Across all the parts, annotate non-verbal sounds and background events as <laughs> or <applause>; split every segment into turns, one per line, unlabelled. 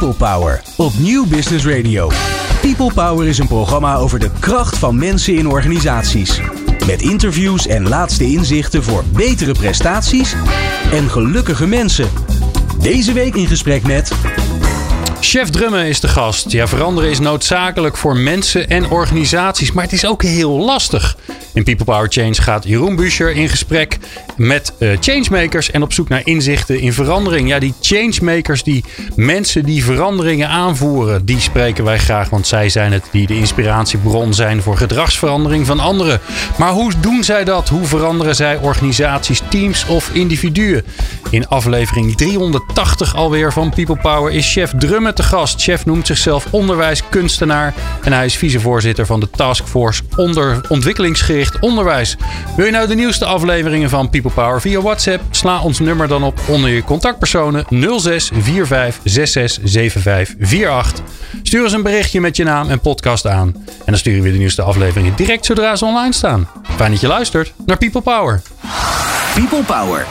People Power op Nieuw Business Radio. People Power is een programma over de kracht van mensen in organisaties. Met interviews en laatste inzichten voor betere prestaties en gelukkige mensen. Deze week in gesprek met
Chef Drummen is de gast. Ja, veranderen is noodzakelijk voor mensen en organisaties, maar het is ook heel lastig. In People Power Change gaat Jeroen Buescher in gesprek met uh, changemakers en op zoek naar inzichten in verandering. Ja, die changemakers, die mensen die veranderingen aanvoeren, die spreken wij graag, want zij zijn het die de inspiratiebron zijn voor gedragsverandering van anderen. Maar hoe doen zij dat? Hoe veranderen zij organisaties, teams of individuen? In aflevering 380 alweer van People Power is chef Drummen te gast. Chef noemt zichzelf onderwijskunstenaar en hij is vicevoorzitter van de Taskforce onder ontwikkelingsgericht onderwijs. Wil je nou de nieuwste afleveringen van People Power via WhatsApp? Sla ons nummer dan op onder je contactpersonen 06 45 66 75 48. Stuur eens een berichtje met je naam en podcast aan. En dan sturen we de nieuwste afleveringen direct zodra ze online staan. Fijn dat je luistert naar People Power.
People Power.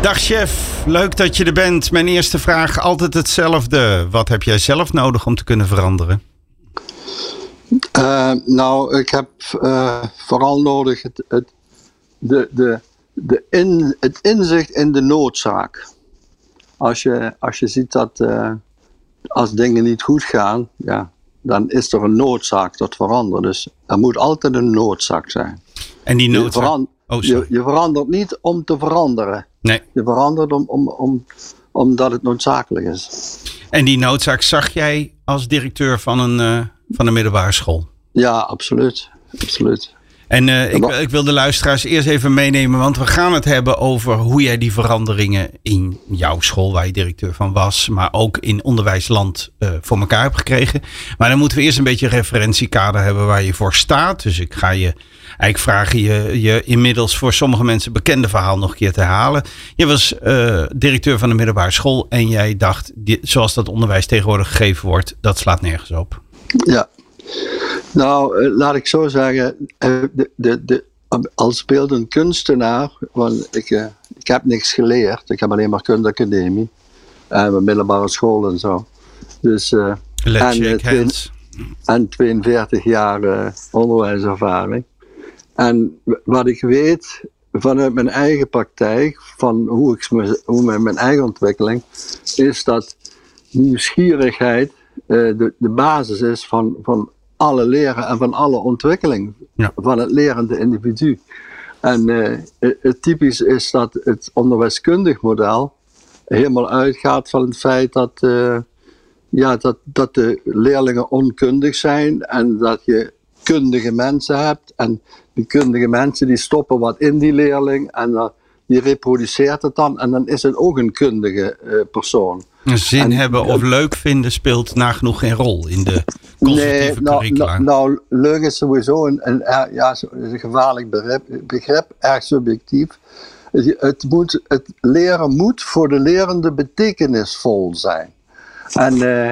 Dag chef, leuk dat je er bent. Mijn eerste vraag altijd hetzelfde. Wat heb jij zelf nodig om te kunnen veranderen?
Uh, nou, ik heb uh, vooral nodig het, het, de, de, de in, het inzicht in de noodzaak. Als je, als je ziet dat uh, als dingen niet goed gaan, ja, dan is er een noodzaak tot veranderen. Dus er moet altijd een noodzaak zijn.
En die noodzaak?
Je, verand, oh, je, je verandert niet om te veranderen.
Nee.
Je verandert om, om, om, omdat het noodzakelijk is.
En die noodzaak zag jij als directeur van een, uh, van een middelbare school?
Ja, absoluut. absoluut.
En uh, ik, ik, wil de luisteraars eerst even meenemen, want we gaan het hebben over hoe jij die veranderingen in jouw school, waar je directeur van was, maar ook in onderwijsland uh, voor elkaar hebt gekregen. Maar dan moeten we eerst een beetje een referentiekader hebben waar je voor staat. Dus ik ga je eigenlijk vragen je, je inmiddels voor sommige mensen bekende verhaal nog een keer te halen. Je was uh, directeur van de middelbare school en jij dacht, zoals dat onderwijs tegenwoordig gegeven wordt, dat slaat nergens op.
Ja, nou, laat ik zo zeggen, de, de, de, als beeldend kunstenaar, want ik, ik heb niks geleerd, ik heb alleen maar kundeacademie en mijn middelbare school en zo. Dus, uh,
en,
en 42 jaar uh, onderwijservaring. En wat ik weet vanuit mijn eigen praktijk, van hoe ik hoe met mijn eigen ontwikkeling, is dat nieuwsgierigheid de, de basis is van, van alle leren en van alle ontwikkeling
ja.
van het lerende individu. En uh, het typisch is dat het onderwijskundig model helemaal uitgaat van het feit dat, uh, ja, dat, dat de leerlingen onkundig zijn en dat je kundige mensen hebt. En die kundige mensen die stoppen wat in die leerling en uh, die reproduceert het dan en dan is het ook een kundige persoon.
Een zin en, hebben of leuk vinden speelt nagenoeg geen rol in de
nee, nou, nou, nou, leuk is sowieso een, een, ja, een gevaarlijk begrip, begrip erg subjectief. Het, moet, het leren moet voor de lerende betekenisvol zijn. En, uh,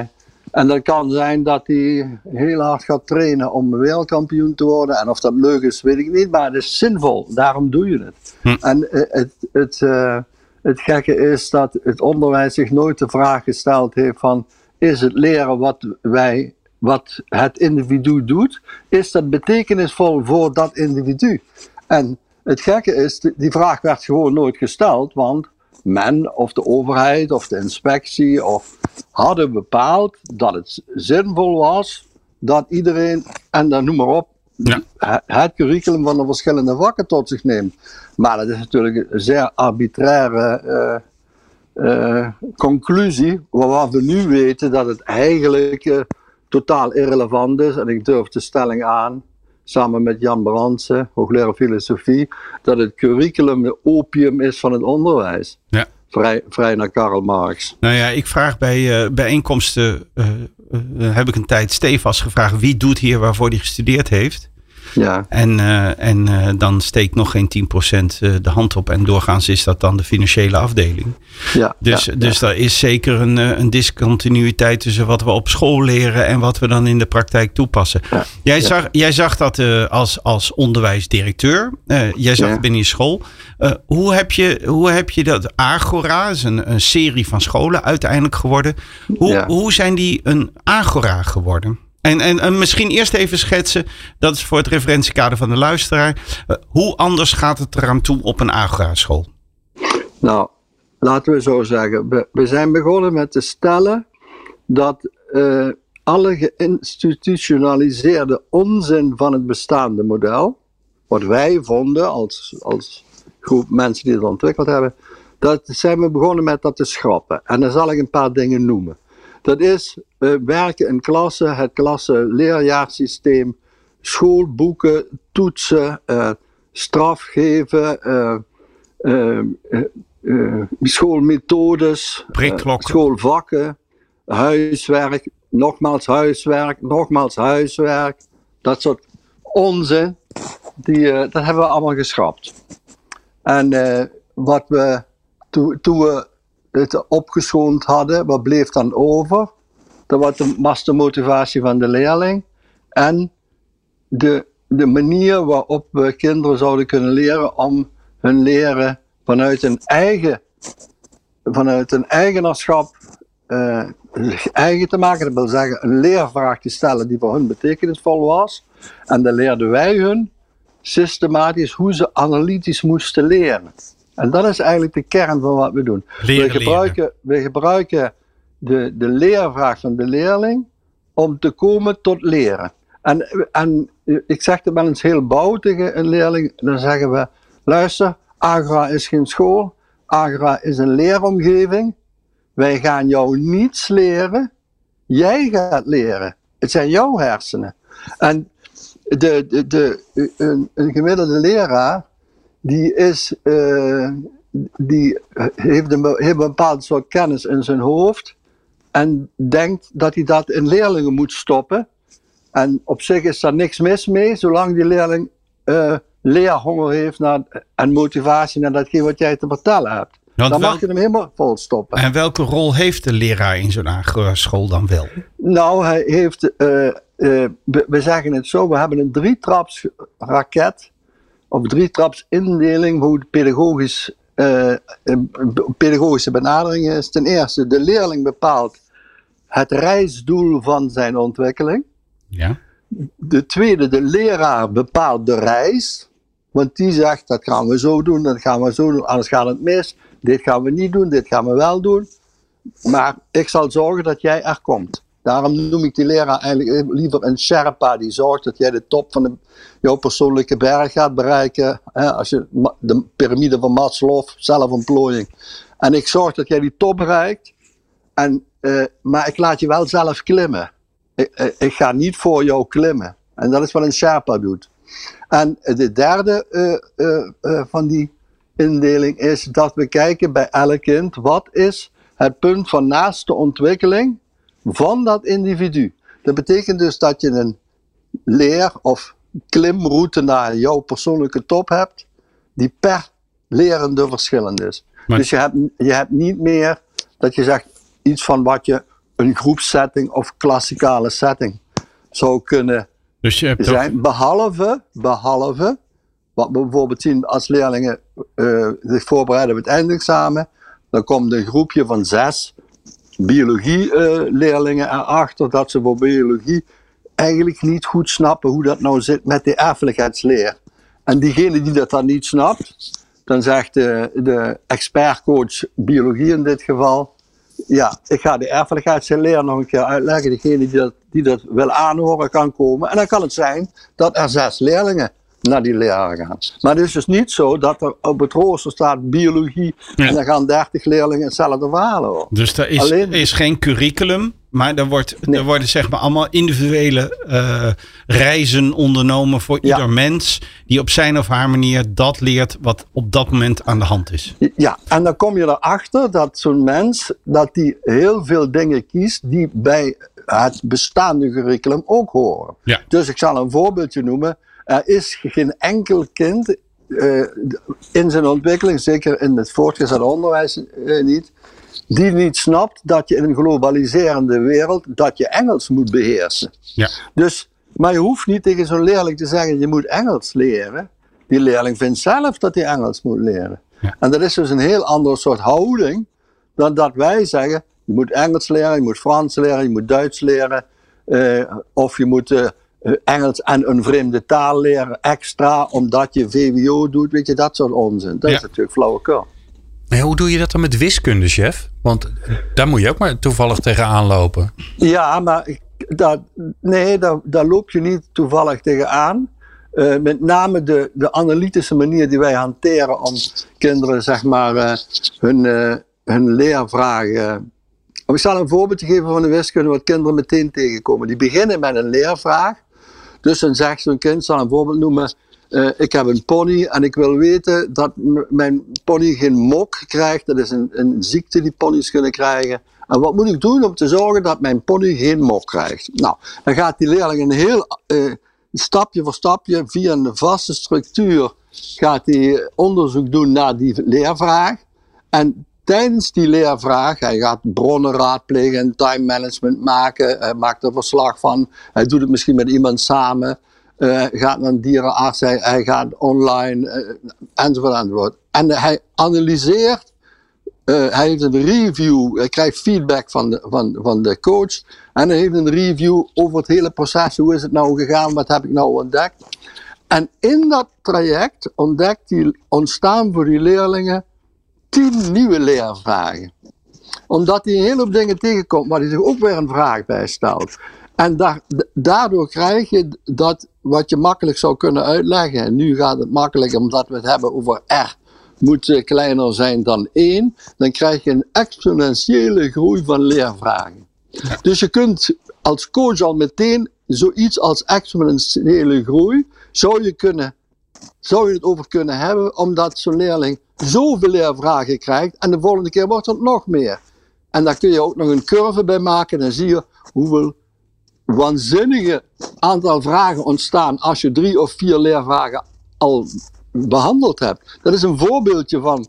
en dat kan zijn dat hij heel hard gaat trainen om wereldkampioen te worden. En of dat leuk is, weet ik niet, maar het is zinvol. Daarom doe je het.
Hm.
En uh, het, het, uh, het gekke is dat het onderwijs zich nooit de vraag gesteld heeft van... is het leren wat wij wat het individu doet, is dat betekenisvol voor dat individu. En het gekke is, die vraag werd gewoon nooit gesteld, want men of de overheid of de inspectie of hadden bepaald dat het zinvol was dat iedereen, en dan noem maar op,
ja.
het curriculum van de verschillende vakken tot zich neemt. Maar dat is natuurlijk een zeer arbitraire uh, uh, conclusie, waarvan we nu weten dat het eigenlijk uh, totaal irrelevant is. En ik durf de stelling aan, samen met Jan Brandsen, hoogleraar filosofie, dat het curriculum de opium is van het onderwijs.
Ja.
Vrij, vrij naar Karl Marx.
Nou ja, ik vraag bij uh, bijeenkomsten, uh, uh, heb ik een tijd stevast gevraagd wie doet hier waarvoor hij gestudeerd heeft. Ja. En, uh, en uh, dan steekt nog geen 10% de hand op. En doorgaans is dat dan de financiële afdeling. Ja, dus ja, dus daar is zeker een, een discontinuïteit tussen wat we op school leren en wat we dan in de praktijk toepassen. jij, Zag, jij zag dat als, als onderwijsdirecteur. jij zag het binnen je school. hoe, heb je, hoe heb je dat? Agora is een, een serie van scholen uiteindelijk geworden. Hoe, hoe zijn die een Agora geworden? En, en, en, misschien eerst even schetsen, dat is voor het referentiekader van de luisteraar. Uh, hoe anders gaat het eraan toe op een Agora-school?
Nou, laten we zo zeggen. We, zijn begonnen met te stellen dat uh, alle geïnstitutionaliseerde onzin van het bestaande model, wat wij vonden als, als groep mensen die het ontwikkeld hebben, dat zijn we begonnen met dat te schrappen. En dan zal ik een paar dingen noemen. Dat is uh, werken in klassen, het klasse-leerjaarsysteem, schoolboeken, toetsen, uh, straf geven, uh, schoolmethodes, schoolvakken, huiswerk, nogmaals huiswerk, nogmaals huiswerk. Dat soort onzin, die, dat hebben we allemaal geschrapt. En wat we, toen we het opgeschoond hadden, wat bleef dan over? Dat was de mastermotivatie van de leerling en de, de manier waarop we kinderen zouden kunnen leren om hun leren vanuit een eigen, vanuit een eigenaarschap uh, eigen te maken. Dat wil zeggen, een leervraag te stellen die voor hun betekenisvol was. En dan leerden wij hun systematisch hoe ze analytisch moesten leren. En dat is eigenlijk de kern van wat we doen. we gebruiken, we gebruiken de, de leervraag van de leerling om te komen tot leren. En, en ik zeg het wel eens heel bouw tegen een leerling. Dan zeggen we, luister, Agra is geen school. Agra is een leeromgeving. Wij gaan jou niets leren. Jij gaat leren. Het zijn jouw hersenen. En de, de, de, een, een gemiddelde leraar die, is, uh, die heeft, een, heeft een bepaald soort kennis in zijn hoofd en denkt dat hij dat in leerlingen moet stoppen. En op zich is daar niks mis mee, zolang die leerling uh, leerhonger heeft naar, en motivatie naar datgene wat jij te vertellen hebt. dan mag je hem helemaal vol stoppen.
En welke rol heeft de leraar in zo'n school dan wel?
Nou, hij heeft, uh, we zeggen het zo, we hebben een drietraps raket of drietrapsindeling, hoe de pedagogisch, uh, pedagogische benadering is. Ten eerste, de leerling bepaalt het reisdoel van zijn ontwikkeling.
Ja.
De tweede, de leraar bepaalt de reis. Want die zegt, dat gaan we zo doen, dat gaan we zo doen, anders gaat het mis. Dit gaan we niet doen, dit gaan we wel doen. Maar ik zal zorgen dat jij er komt. Daarom noem ik die leraar eigenlijk liever een Sherpa die zorgt dat jij de top van jouw persoonlijke berg gaat bereiken. Hè, als je de piramide van Maslow, zelfontplooiing. En ik zorg dat jij die top bereikt. En, uh, maar ik laat je wel zelf klimmen. Ik, eh, ik, ga niet voor jou klimmen. En dat is wat een Sherpa doet. En de derde van die indeling is dat we kijken bij elk kind wat is het punt van naaste ontwikkeling van dat individu. Dat betekent dus dat je een leer- of klimroute naar jouw persoonlijke top hebt, die per lerende verschillend is. Dus je hebt, je hebt niet meer dat je zegt iets van wat je een groepsetting of klassikale setting zou kunnen dus je hebt zijn. Behalve, behalve, wat we bijvoorbeeld zien als leerlingen uh, zich voorbereiden op het eindexamen, dan komt een groepje van zes biologie-leerlingen erachter dat ze voor biologie eigenlijk niet goed snappen hoe dat nou zit met de erfelijkheidsleer. En diegene die dat dan niet snapt, dan zegt de, expertcoach biologie in dit geval, ja, ik ga de erfelijkheidsleer nog een keer uitleggen. Diegene die dat, die dat wil aanhoren kan komen. En dan kan het zijn dat er zes leerlingen naar die leraar gaan. Maar het is dus niet zo dat er op het rooster staat biologie en dan gaan 30 leerlingen hetzelfde verhalen hoor.
Dus er is, is geen curriculum, maar er, wordt, er worden zeg maar allemaal individuele uh, reizen ondernomen voor ieder mens die op zijn of haar manier dat leert wat op dat moment aan de hand is.
Ja, en dan kom je erachter dat zo'n mens dat die heel veel dingen kiest die bij het bestaande curriculum ook horen.
Ja.
Dus ik zal een voorbeeldje noemen er is geen enkel kind uh, in zijn ontwikkeling, zeker in het voortgezet onderwijs uh, niet, die niet snapt dat je in een globaliserende wereld dat je Engels moet beheersen.
Ja.
Dus, maar je hoeft niet tegen zo'n leerling te zeggen je moet Engels leren. Die leerling vindt zelf dat hij Engels moet leren.
Ja.
En dat is dus een heel ander soort houding dan dat wij zeggen je moet Engels leren, je moet Frans leren, je moet Duits leren. Uh, of je moet Engels en een vreemde taal leren extra omdat je VWO doet. Weet je, dat soort onzin. Dat
Ja.
is natuurlijk flauwekul.
Maar hoe doe je dat dan met wiskunde, chef? Want daar moet je ook maar toevallig tegenaan lopen.
Ja, maar dat, nee, daar, daar loop je niet toevallig tegenaan. Eh met name de, de analytische manier die wij hanteren om kinderen zeg maar, eh, hun, eh, hun leervragen. ik zal een voorbeeldje geven van de wiskunde wat kinderen meteen tegenkomen. Die beginnen met een leervraag. Dus dan zegt zo'n kind, zal een voorbeeld noemen. eh, ik heb een pony en ik wil weten dat mijn pony geen mok krijgt. Dat is een, een ziekte die ponies kunnen krijgen. En wat moet ik doen om te zorgen dat mijn pony geen mok krijgt? Nou, dan gaat die leerling een heel eh, stapje voor stapje via een vaste structuur gaat hij onderzoek doen naar die leervraag. En tijdens die leervraag, hij gaat bronnen raadplegen en time management maken, hij maakt er verslag van, hij doet het misschien met iemand samen, eh, gaat naar een dierenarts, hij, hij gaat online, eh, enzovoort, enzovoort. En hij analyseert eh, hij heeft een review, hij krijgt feedback van de, van, van de coach. En hij heeft een review over het hele proces. Hoe is het nou gegaan? Wat heb ik nou ontdekt? En in dat traject ontdekt hij, ontstaan voor die leerlingen tien nieuwe leervragen. Omdat hij een hele hoop dingen tegenkomt waar hij zich ook weer een vraag bij stelt. En daar, daardoor krijg je dat wat je makkelijk zou kunnen uitleggen. En nu gaat het makkelijk omdat we het hebben over R moet kleiner zijn dan 1, dan krijg je een exponentiële groei van leervragen. Dus je kunt als coach al meteen zoiets als exponentiële groei, zou je, kunnen, zou je het over kunnen hebben, omdat zo'n leerling zoveel leervragen krijgt en de volgende keer wordt het nog meer. En daar kun je ook nog een curve bij maken, dan zie je hoeveel waanzinnige aantal vragen ontstaan als je drie of vier leervragen al behandeld hebt. Dat is een voorbeeldje van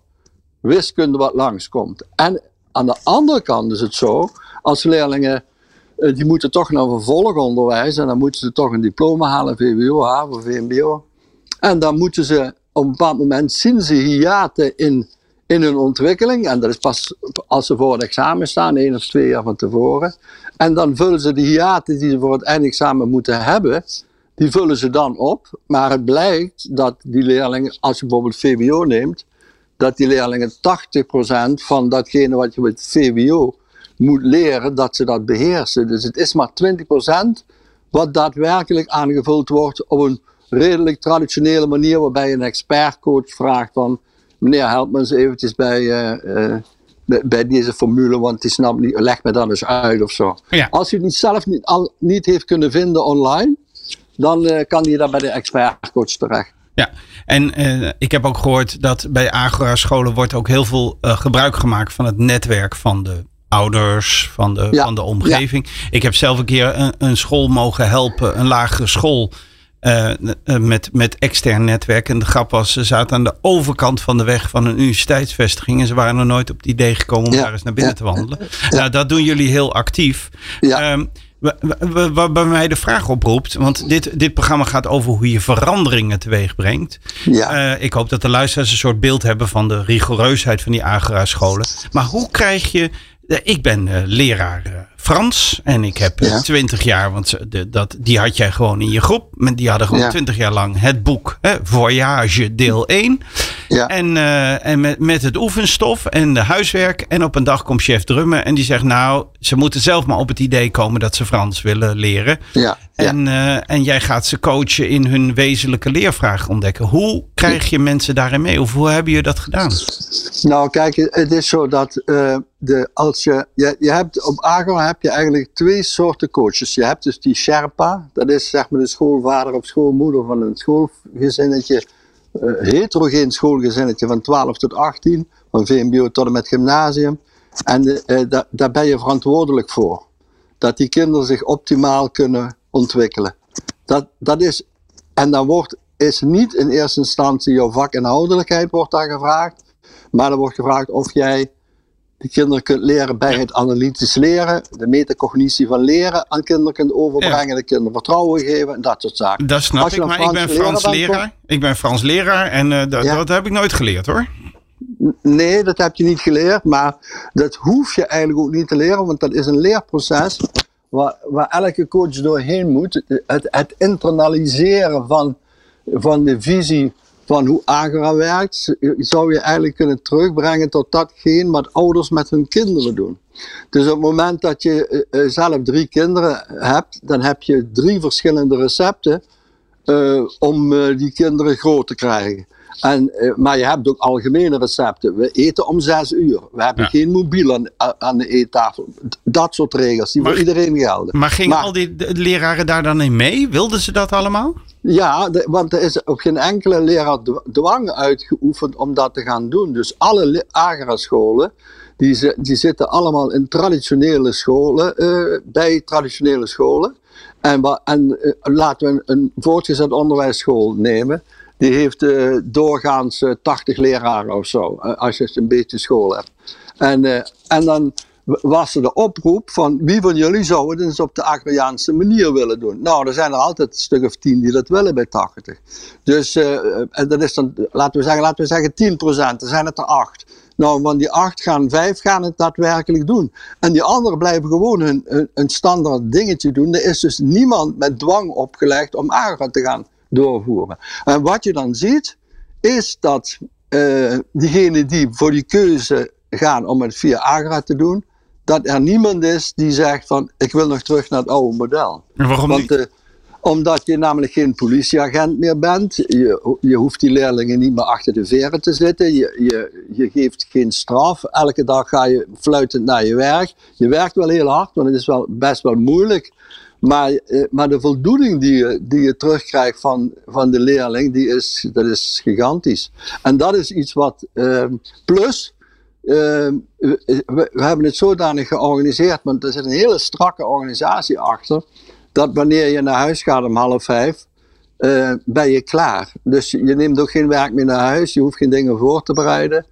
wiskunde wat langskomt. En aan de andere kant is het zo, als leerlingen, eh, die moeten toch naar vervolgonderwijs en dan moeten ze toch een diploma halen, VWO, HAVO, VMBO. En dan moeten ze op een bepaald moment zien ze hiaten in, in hun ontwikkeling. En dat is pas als ze voor het examen staan, één of twee jaar van tevoren. En dan vullen ze de hiaten die ze voor het eindexamen moeten hebben, die vullen ze dan op. Maar het blijkt dat die leerlingen, als je bijvoorbeeld VWO neemt, dat die leerlingen 80% van datgene wat je met VWO moet leren, dat ze dat beheersen. Dus het is maar 20% wat daadwerkelijk aangevuld wordt op een redelijk traditionele manier, waarbij een expertcoach vraagt van, meneer help me eens eventjes bij, uh, uh, bij, bij deze formule, want die snapt niet, leg me dat eens uit of zo.
Ja.
Als hij het niet zelf niet, al, niet heeft kunnen vinden online, dan uh, kan hij daar bij de expertcoach terecht.
Ja, en uh, ik heb ook gehoord dat bij Agora scholen wordt ook heel veel gebruik gemaakt van het netwerk van de ouders, van de,
Ja,
van de omgeving. Ik heb zelf een keer een, een school mogen helpen, een lagere school. Uh, met, met extern netwerk. En de grap was, ze zaten aan de overkant van de weg van een universiteitsvestiging. En ze waren er nooit op het idee gekomen om
Ja,
daar eens naar binnen
ja.
te wandelen. Nou, dat doen jullie heel actief.
Ja.
Um, Waar bij mij de vraag oproept, want dit, dit programma gaat over hoe je veranderingen teweeg brengt.
Ja.
Uh, ik hoop dat de luisteraars een soort beeld hebben van de rigoureusheid van die Agora scholen. Maar hoe krijg je. Uh, ik ben leraar Frans en ik heb
Ja.
twintig jaar, want de, dat, die had jij gewoon in je groep. Die hadden gewoon
Ja.
twintig jaar lang het boek hè, Voyage deel 1.
Ja.
En, uh, en met, met het oefenstof en de huiswerk. En op een dag komt chef drummen en die zegt: Nou, ze moeten zelf maar op het idee komen dat ze Frans willen leren.
Ja.
En, uh, en jij gaat ze coachen in hun wezenlijke leervraag ontdekken. Hoe krijg je mensen daarin mee? Of hoe hebben je dat gedaan?
Nou, kijk, het is zo dat uh, de, als je, je, je hebt op Agora je eigenlijk twee soorten coaches. Je hebt dus die Sherpa, dat is zeg maar de schoolvader of schoolmoeder van een schoolgezinnetje, uh, heterogeen schoolgezinnetje van 12 tot 18, van VMBO tot en met gymnasium. En da, daar ben je verantwoordelijk voor. Dat die kinderen zich optimaal kunnen ontwikkelen. Dat, dat is en dan wordt, is niet in eerste instantie jouw vakinhoudelijkheid wordt daar gevraagd, maar er wordt gevraagd of jij de kinderen kunt leren bij het analytisch leren, de metacognitie van leren aan kinderen kunt overbrengen, de kinderen vertrouwen geven en dat soort zaken.
Dat snap ik, maar ik ben
Frans leraar bent.
Ik ben Frans leraar en eh, dat,
Ja.
dat heb ik nooit geleerd hoor.
Nee, dat heb je niet geleerd, maar dat hoef je eigenlijk ook niet te leren, want dat is een leerproces waar, waar elke coach doorheen moet. Het, het internaliseren van, van de visie van hoe Agra werkt, zou je eigenlijk kunnen terugbrengen tot datgene wat ouders met hun kinderen doen. Dus op het moment dat je eh, eh, zelf drie kinderen hebt, dan heb je drie verschillende recepten eh, om die kinderen groot te krijgen. En, eh, maar je hebt ook algemene recepten. We eten om zes uur. We hebben
Ja.
geen mobiel aan, de eettafel. Dat soort regels die
Maar-
voor iedereen gelden.
Maar gingen al die leraren daar dan in mee? Wilden ze dat allemaal?
Ja, de- want er is op geen enkele leraar dw- dwang uitgeoefend om dat te gaan doen. Dus alle le- Agara-scholen, die, die zitten allemaal in traditionele scholen, eh, bij traditionele scholen. En, en eh, laten we een, een voortgezet onderwijsschool nemen. Die heeft eh, doorgaans eh, 80 leraren of zo, eh, als je een beetje school hebt. En, eh, en dan was er de oproep van wie van jullie zou het eens op de Agrariaanse manier willen doen. Nou, er zijn er altijd een stuk of tien die dat willen bij 80. Dus eh, en dat is dan, laten we zeggen, laten we zeggen 10 procent, er zijn het er acht. Nou, van die acht gaan vijf gaan het daadwerkelijk doen. En die anderen blijven gewoon hun, hun, hun standaard dingetje doen. Er is dus niemand met dwang opgelegd om Agra te gaan doorvoeren. En wat je dan ziet, is dat eh diegenen die voor die keuze gaan om het via Agra te doen, dat er niemand is die zegt van ik wil nog terug naar het oude model.
En waarom
Want,
niet?
eh, omdat je namelijk geen politieagent meer bent. Je, je hoeft die leerlingen niet meer achter de veren te zitten. Je, je, je geeft geen straf. Elke dag ga je fluitend naar je werk. Je werkt wel heel hard, want het is wel best wel moeilijk. Maar, eh, maar de voldoening die je, die je terugkrijgt van, van de leerling, die is, dat is gigantisch. En dat is iets wat. eh, plus, eh, we, hebben het zodanig georganiseerd, want er zit een hele strakke organisatie achter dat wanneer je naar huis gaat om half vijf, eh, ben je klaar. Dus je neemt ook geen werk meer naar huis, je hoeft geen dingen voor te bereiden.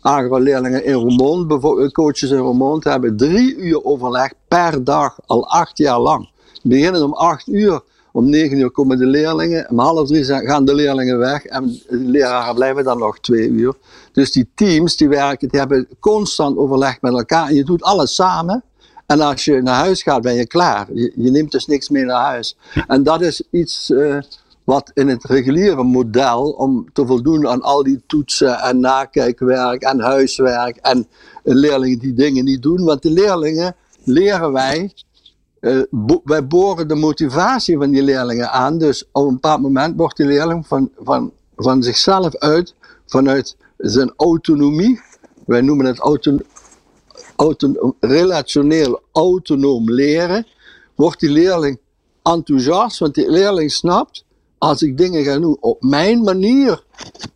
Agro-leerlingen in Roermond, coaches in Roermond, hebben drie uur overleg per dag, al acht jaar lang. Beginnen om acht uur, om negen uur komen de leerlingen, om half drie gaan de leerlingen weg en de leraren blijven dan nog twee uur. Dus die teams die werken, die hebben constant overleg met elkaar en je doet alles samen. En als je naar huis gaat, ben je klaar. Je, je neemt dus niks mee naar huis. En dat is iets eh, wat in het reguliere model, om te voldoen aan al die toetsen en nakijkwerk en huiswerk en leerlingen die dingen niet doen. Want de leerlingen leren wij, eh, bo- wij boren de motivatie van die leerlingen aan. Dus op een bepaald moment wordt die leerling van, van, van zichzelf uit, vanuit zijn autonomie, wij noemen het auto, auto, relationeel autonoom leren, wordt die leerling enthousiast, want die leerling snapt, als ik dingen ga doen op mijn manier,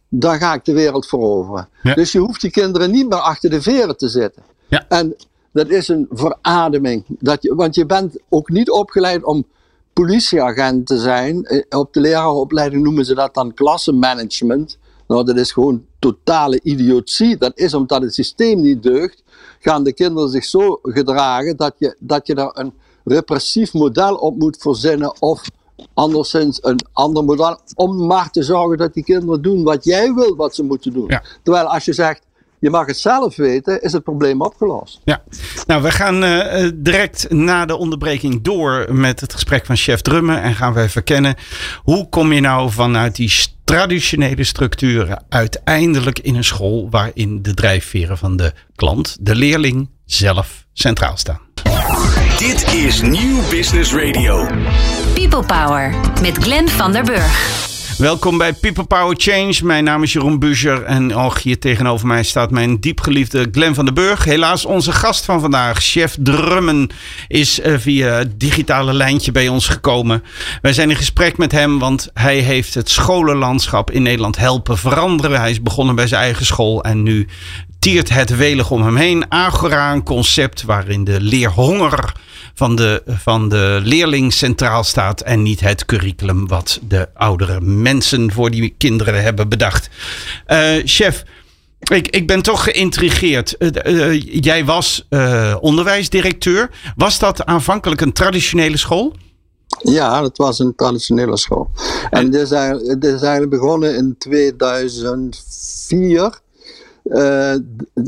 dan ga ik de wereld veroveren.
Ja.
Dus je hoeft die kinderen niet meer achter de veren te zitten.
Ja.
En dat is een verademing. Dat je, want je bent ook niet opgeleid om politieagent te zijn. Eh, Op de leraaropleiding noemen ze dat dan klassenmanagement. Nou, dat is gewoon totale idiotie. Dat is omdat het systeem niet deugt. Gaan de kinderen zich zo gedragen dat je, dat je daar een repressief model op moet verzinnen. Of anderszins een ander model. Om maar te zorgen dat die kinderen doen wat jij wil wat ze moeten doen.
Ja.
Terwijl als je zegt, je mag het zelf weten, is het probleem opgelost.
Ja, nou we gaan eh, eh, direct na de onderbreking door met het gesprek van chef Drummen en gaan we even kennen hoe kom je nou vanuit die traditionele structuren uiteindelijk in een school waarin de drijfveren van de klant, de leerling zelf centraal staan.
Dit is Nieuw Business Radio.
People Power met Glenn van der Burg.
Welkom bij People Power Change. Mijn naam is Jeroen Buescher en och, hier tegenover mij staat mijn diepgeliefde Glenn van den Burg. Helaas onze gast van vandaag, chef Drummen, is eh, via het digitale lijntje bij ons gekomen. Wij zijn in gesprek met hem, want hij heeft het scholenlandschap in Nederland helpen veranderen. Hij is begonnen bij zijn eigen school en nu tiert het welig om hem heen. Agora, een concept waarin de leerhonger van de, van de leerling centraal staat en niet het curriculum wat de oudere mensen voor die kinderen hebben bedacht. Uh, chef, ik, ik ben toch geïntrigeerd. Uh, jij was onderwijsdirecteur. Was dat aanvankelijk een traditionele school?
Ja, dat was een traditionele school. En het is eigenlijk, is eigenlijk begonnen in 2004. Uh,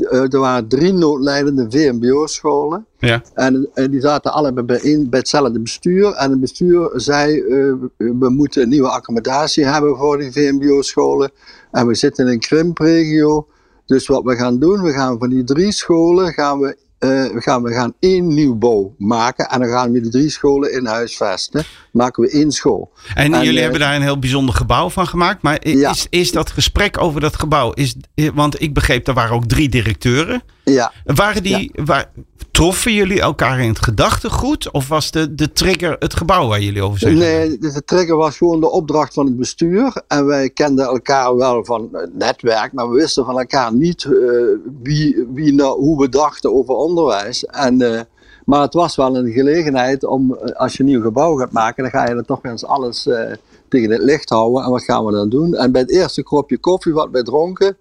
er waren drie noodlijdende VMBO-scholen. Ja. En, en, die zaten allebei bij, in, bij hetzelfde bestuur. En het bestuur zei: uh, we moeten een nieuwe accommodatie hebben voor die VMBO-scholen. En we zitten in een krimpregio. Dus wat we gaan doen, we gaan van die drie scholen gaan we uh, we, gaan, we gaan één nieuwbouw maken en dan gaan we die drie scholen in huisvesten. Maken we één school.
En, jullie uh, hebben daar een heel bijzonder gebouw van gemaakt. Maar is, is dat gesprek over dat gebouw? Is, want ik begreep, er waren ook drie directeuren.
Ja.
Waren die, waar, troffen jullie elkaar in het gedachtegoed? Of was de, de trigger het gebouw waar jullie over zeggen?
Nee, de, trigger was gewoon de opdracht van het bestuur. En wij kenden elkaar wel van het netwerk, maar we wisten van elkaar niet uh, wie, wie nou, hoe we dachten over onderwijs. En, uh, maar het was wel een gelegenheid om, als je een nieuw gebouw gaat maken, dan ga je er toch weer eens alles uh, tegen het licht houden. En wat gaan we dan doen? En bij het eerste kropje koffie wat wij dronken,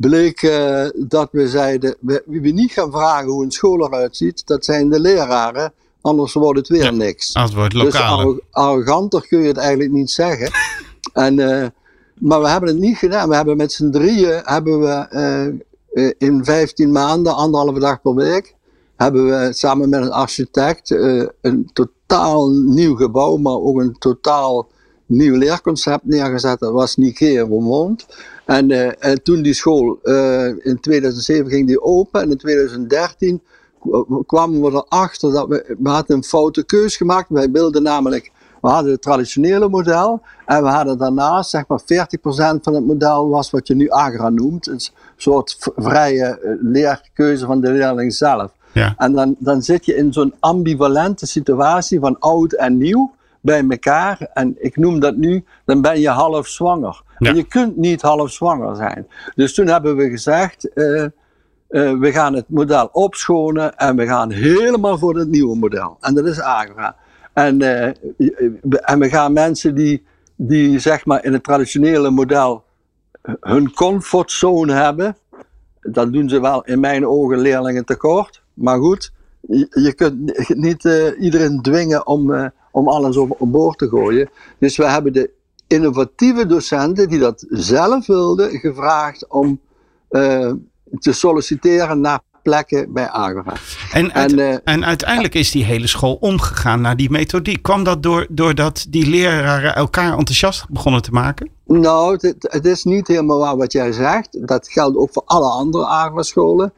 bleek uh, dat we zeiden, we, we niet gaan vragen hoe een school eruit ziet, dat zijn de leraren, anders wordt het weer ja, niks.
Het wordt lokaal.
Dus arroganter kun je het eigenlijk niet zeggen. <laughs> en, uh, maar we hebben het niet gedaan. We hebben met z'n drieën, hebben we uh, in 15 maanden, anderhalve dag per week, hebben we samen met een architect een totaal nieuw gebouw, maar ook een totaal nieuw leerconcept neergezet. Dat was Nigeria Roermond. En, uh, en toen die school, uh, in 2007 ging die open en in 2013 kwamen we erachter dat we, we hadden een foute keus gemaakt. Wij wilden namelijk, we hadden het traditionele model en we hadden daarnaast, zeg maar 40% van het model was wat je nu Agra noemt. Een soort vrije leerkeuze van de leerling zelf. Ja. En dan, dan zit je in zo'n ambivalente situatie van oud en nieuw bij elkaar. En ik noem dat nu, dan ben je half zwanger. Ja. En je kunt niet half zwanger zijn. Dus toen hebben we gezegd, uh, uh, we gaan het model opschonen en we gaan helemaal voor het nieuwe model. En dat is Agra. En, uh, en we gaan mensen die, die zeg maar in het traditionele model hun comfortzone hebben. Dat doen ze wel in mijn ogen leerlingen tekort. Maar goed, je, je kunt niet iedereen dwingen om om alles op, op boord te gooien. Dus we hebben de innovatieve docenten die dat zelf wilden gevraagd om uh, te solliciteren naar plekken bij Agora.
En, uit, en, uh, en, uiteindelijk is die hele school omgegaan naar die methodiek. Kwam dat door, doordat die leraren elkaar enthousiast begonnen te maken?
Nou, het, het is niet helemaal waar wat jij zegt. Dat geldt ook voor alle andere Agora scholen.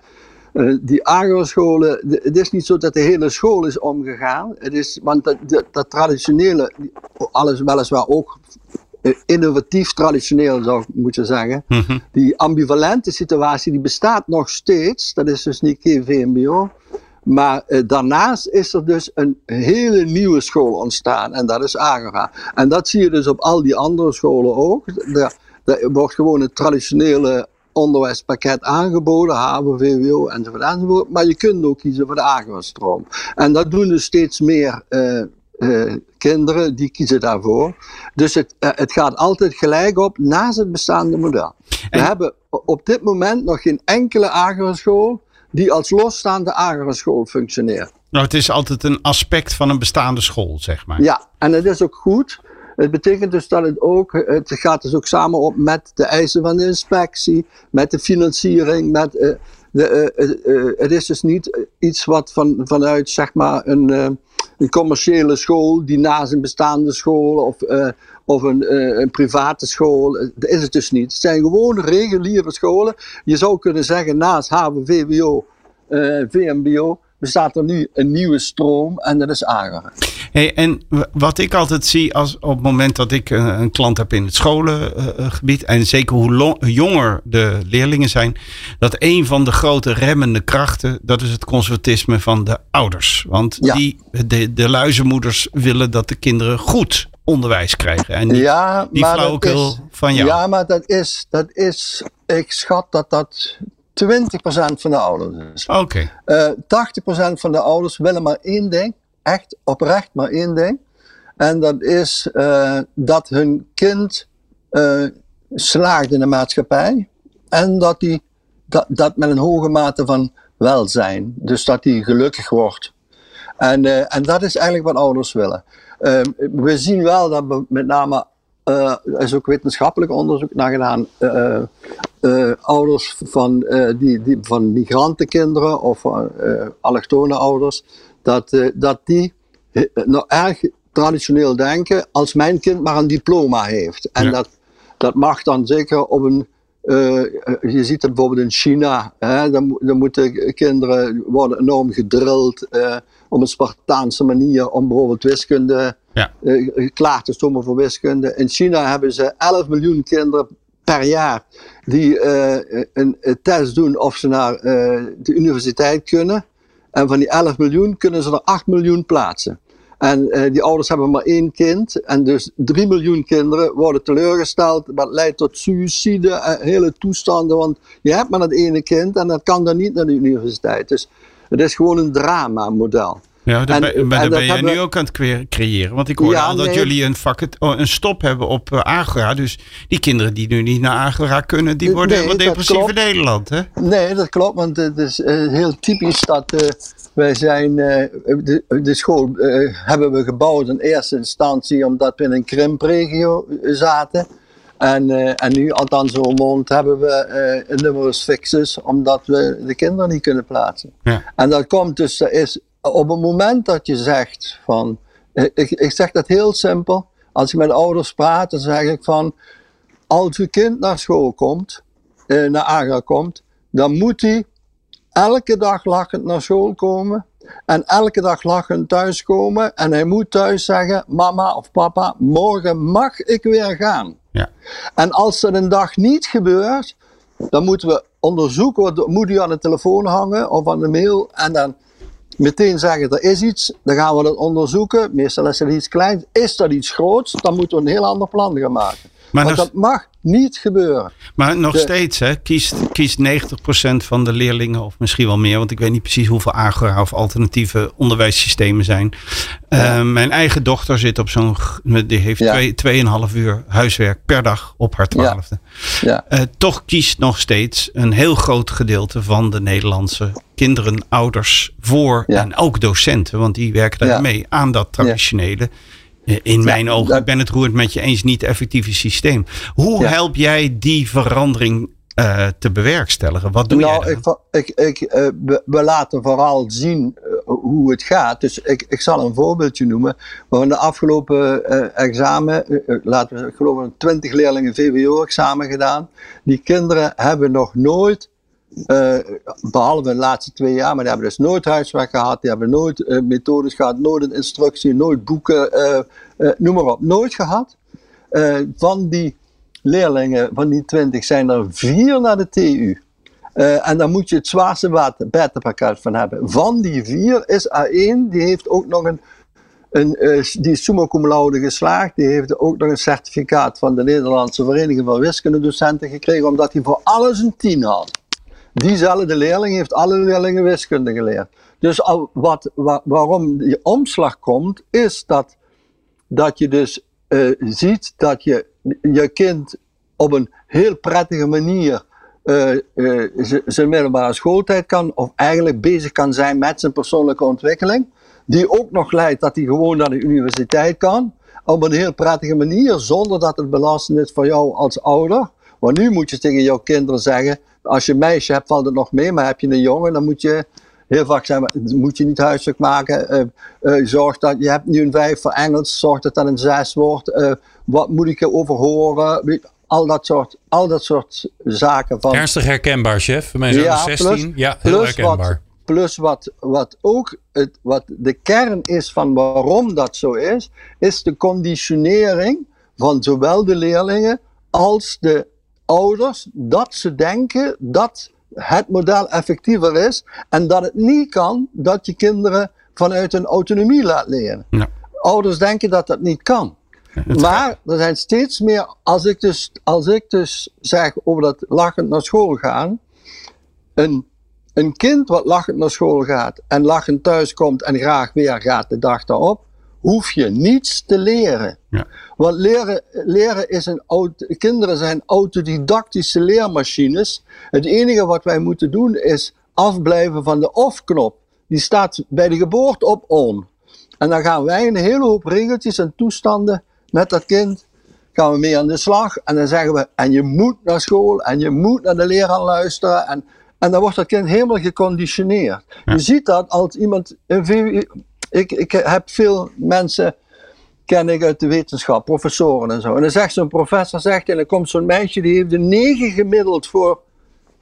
Uh, die agroscholen, het is niet zo dat de hele school is omgegaan. Het is, want dat, dat, dat traditionele, alles weliswaar ook uh, innovatief traditioneel zou ik moeten zeggen. Mm -hmm. Die ambivalente situatie die bestaat nog steeds. Dat is dus niet VMBO. Maar uh, daarnaast is er dus een hele nieuwe school ontstaan. En dat is Agora. En dat zie je dus op al die andere scholen ook. Er wordt gewoon het traditionele onderwijspakket aangeboden, HAVO, VWO enzovoort enzovoort. Maar je kunt ook kiezen voor de agrostroom. En dat doen dus steeds meer uh, uh, kinderen, die kiezen daarvoor. Dus het, uh, het gaat altijd gelijk op naast het bestaande model. We hebben op dit moment nog geen enkele agroschool die als losstaande agroschool functioneert.
Nou, het is altijd een aspect van een bestaande school, zeg maar.
Ja, en het is ook goed. Het betekent dus dat het ook, het gaat dus ook samen op met de eisen van de inspectie, met de financiering, met uh, de, uh, uh, het is dus niet iets wat van, vanuit zeg maar een, een commerciële school die naast een bestaande school of, of een, een private school, dat is het dus niet. Het zijn gewoon reguliere scholen. Je zou kunnen zeggen naast HAVO, VWO, VMBO bestaat er nu een nieuwe stroom en dat is Agera.
Hey, en wat ik altijd zie als op het moment dat ik een, een klant heb in het scholengebied, en zeker hoe jonger de leerlingen zijn, dat een van de grote remmende krachten, dat is het conservatisme van de ouders. Want ja. die, de, de luizenmoeders willen dat de kinderen goed onderwijs krijgen. En niet ja, die flauwekul van jou.
Ja, maar dat is, dat is, ik schat dat dat 20% van de ouders is.
Oké.
Okay. Uh, 80% van de ouders willen maar één ding. echt oprecht maar één ding. En dat is uh, dat hun kind uh, slaagt in de maatschappij. En dat, die, dat, dat met een hoge mate van welzijn. Dus dat hij gelukkig wordt. En, uh, en dat is eigenlijk wat ouders willen. we zien wel dat we met name uh, er is ook wetenschappelijk onderzoek naar gedaan. Uh, uh, ouders van, die, die, van migrantenkinderen of allochtone ouders, dat, dat die nou erg traditioneel denken als mijn kind maar een diploma heeft. En dat, dat mag dan zeker op een. je ziet het bijvoorbeeld in China, hè, dan, dan moeten kinderen worden enorm gedrild op een Spartaanse manier om bijvoorbeeld wiskunde ja. klaar te stomen voor wiskunde. In China hebben ze 11 miljoen kinderen per jaar die uh, een, een, test doen of ze naar uh, de universiteit kunnen. En van die 11 miljoen kunnen ze er 8 miljoen plaatsen. En die ouders hebben maar één kind. En dus 3 miljoen kinderen worden teleurgesteld. Wat leidt tot suïcide, hele toestanden. Want je hebt maar dat ene kind en dat kan dan niet naar de universiteit. Dus het is gewoon een drama-model.
Ja, daar ben, je nu ook aan het creëren. Want ik hoorde al dat jullie een, vak, oh, een stop hebben op uh, Agora. Dus die kinderen die nu niet naar Agora kunnen, die worden helemaal depressief in Nederland. Hè?
Nee, dat klopt. Want het is uh, heel typisch dat uh, wij zijn... De, de, school hebben we gebouwd in eerste instantie omdat we in een krimpregio zaten. En, en nu, althans zo'n mond, hebben we een numerus fixus, omdat we de kinderen niet kunnen plaatsen. Ja. En dat komt dus, er is op het moment dat je zegt van, ik, ik zeg dat heel simpel, als ik met ouders praat, dan zeg ik van, als uw kind naar school komt, eh, naar AGA komt, dan moet hij elke dag lachend naar school komen en elke dag lachend thuiskomen en hij moet thuis zeggen, mama of papa, morgen mag ik weer gaan. Ja. En als dat een dag niet gebeurt, dan moeten we onderzoeken, moet hij aan de telefoon hangen of aan de mail en dan meteen zeggen er is iets, dan gaan we dat onderzoeken. Meestal is het iets kleins. Is dat iets groots, dan moeten we een heel ander plan gaan maken. Maar Want dat mag niet gebeuren.
Maar nog steeds, hè, kiest, kiest 90% van de leerlingen, of misschien wel meer, want ik weet niet precies hoeveel Agora of alternatieve onderwijssystemen zijn. Uh, mijn eigen dochter zit op zo'n, die heeft ja. twee, tweeënhalf uur huiswerk per dag op haar twaalfde. Ja. Uh, toch kiest nog steeds een heel groot gedeelte van de Nederlandse kinderen, ouders voor en ook docenten, want die werken daar mee aan dat traditionele. Eh, in mijn ogen, ik ben het roerend met je eens, niet effectieve systeem. Hoe help jij die verandering uh, te bewerkstelligen? Wat doe nou, jij
dan? Ik, ik, ik, uh, we, laten vooral zien uh, hoe het gaat. Dus ik, ik zal een voorbeeldje noemen. We hebben de afgelopen examen, laten we, ik geloof, 20 leerlingen VWO-examen gedaan. Die kinderen hebben nog nooit uh, behalve de laatste twee jaar, maar die hebben dus nooit huiswerk gehad, die hebben nooit uh, methodes gehad, nooit een instructie, nooit boeken, uh, noem maar op, nooit gehad. van die leerlingen, van die twintig, zijn er vier naar de TU. en daar moet je het zwaarste bettenpakket van hebben. Van die vier is er één, die heeft ook nog een, een die is summa cum laude geslaagd, die heeft ook nog een certificaat van de Nederlandse Vereniging van Wiskundedocenten gekregen, omdat hij voor alles een tien had. Diezelfde leerling heeft alle leerlingen wiskunde geleerd. Dus al wat, waarom die omslag komt, is dat, dat je dus uh, ziet dat je je kind op een heel prettige manier uh, uh, zijn middelbare schooltijd kan, of eigenlijk bezig kan zijn met zijn persoonlijke ontwikkeling. Die ook nog leidt dat hij gewoon naar de universiteit kan. Op een heel prettige manier, zonder dat het belastend is voor jou als ouder. Want nu moet je tegen jouw kinderen zeggen: als je een meisje hebt, valt het nog mee. Maar heb je een jongen, dan moet je heel vaak zeggen, moet je niet huiswerk maken. Uh, uh, zorg dat, je hebt nu een vijf voor Engels, zorg dat dat een zes wordt. Uh, wat moet ik erover horen? Al dat soort, al dat soort zaken. Van,
Ernstig herkenbaar, chef. Mijn zoon ja, 16. Plus, ja, heel plus herkenbaar.
Wat, plus wat, wat ook het, wat de kern is van waarom dat zo is, is de conditionering van zowel de leerlingen als de ouders dat ze denken dat het model effectiever is en dat het niet kan dat je kinderen vanuit hun autonomie laat leren. Ja. Ouders denken dat dat niet kan. maar er zijn steeds meer, als ik, dus, als ik dus zeg over dat lachend naar school gaan, een een kind wat lachend naar school gaat en lachend thuis komt en graag weer gaat de dag daarop, hoef je niets te leren.
Ja.
Want leren, leren is een, auto- kinderen zijn autodidactische leermachines. Het enige wat wij moeten doen is afblijven van de off-knop. Die staat bij de geboorte op on. En dan gaan wij een hele hoop regeltjes en toestanden met dat kind gaan we mee aan de slag. En dan zeggen we, en je moet naar school en je moet naar de leraar luisteren. En, en dan wordt dat kind helemaal geconditioneerd. Je ziet dat als iemand, ik, ik heb veel mensen, ken ik uit de wetenschap, professoren en zo. En dan zegt zo'n professor, zegt, en dan komt zo'n meisje, die heeft een 9 gemiddeld voor,